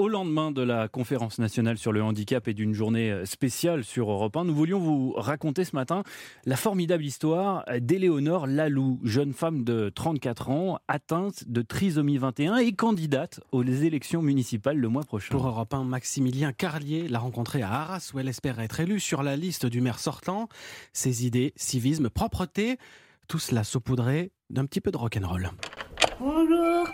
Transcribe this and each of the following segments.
Au lendemain de la conférence nationale sur le handicap et d'une journée euh, spéciale sur Europe 1, nous voulions vous raconter ce matin la formidable histoire d'Éléonore Lalou, jeune femme de 34 ans, atteinte de trisomie 21 et candidate aux élections municipales le mois prochain. Pour Europe 1, Maximilien Carlier l'a rencontrée à Arras où elle espère être élue sur la liste du maire sortant. Ses idées, civisme, propreté, tout cela saupoudré d'un petit peu de rock'n'roll. Bonjour,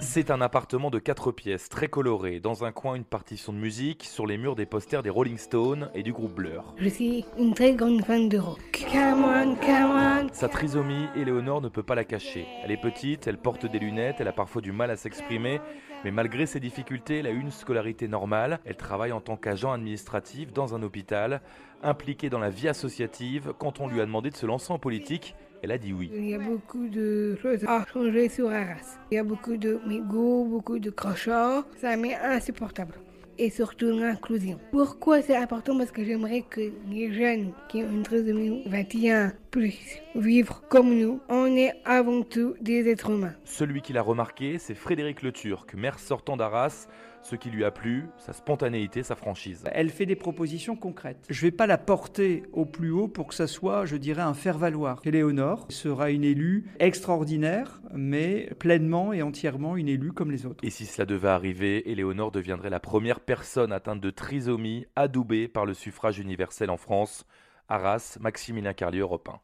C'est un appartement de 4 pièces, très coloré. Dans un coin, une partition de musique, sur les murs des posters des Rolling Stones et du groupe Blur. Je suis une très grande fan de rock. Come on, come on. Sa trisomie, Éléonore ne peut pas la cacher. Elle est petite, elle porte des lunettes, elle a parfois du mal à s'exprimer, mais malgré ses difficultés, elle a une scolarité normale. Elle travaille en tant qu'agent administratif dans un hôpital, impliquée dans la vie associative. Quand on lui a demandé de se lancer en politique, elle a dit oui. Il y a beaucoup de choses à changer sur Arras. Il y a beaucoup de mégots, beaucoup de crochets. Ça m'est insupportable. Et surtout l'inclusion. Pourquoi c'est important? Parce que j'aimerais que les jeunes qui ont une trisomie 21 puissent vivre comme nous. On est avant tout des êtres humains. Celui qui l'a remarqué, c'est Frédéric Le Turc, maire sortant d'Arras. Ce qui lui a plu, sa spontanéité, sa franchise. Elle fait des propositions concrètes. Je ne vais pas la porter au plus haut pour que ça soit, je dirais, un faire-valoir. Éléonore sera une élue extraordinaire, mais pleinement et entièrement une élue comme les autres. Et si cela devait arriver, Éléonore deviendrait la première personne atteinte de trisomie adoubée par le suffrage universel en France. Arras, Maximilien Carlier, Europe 1.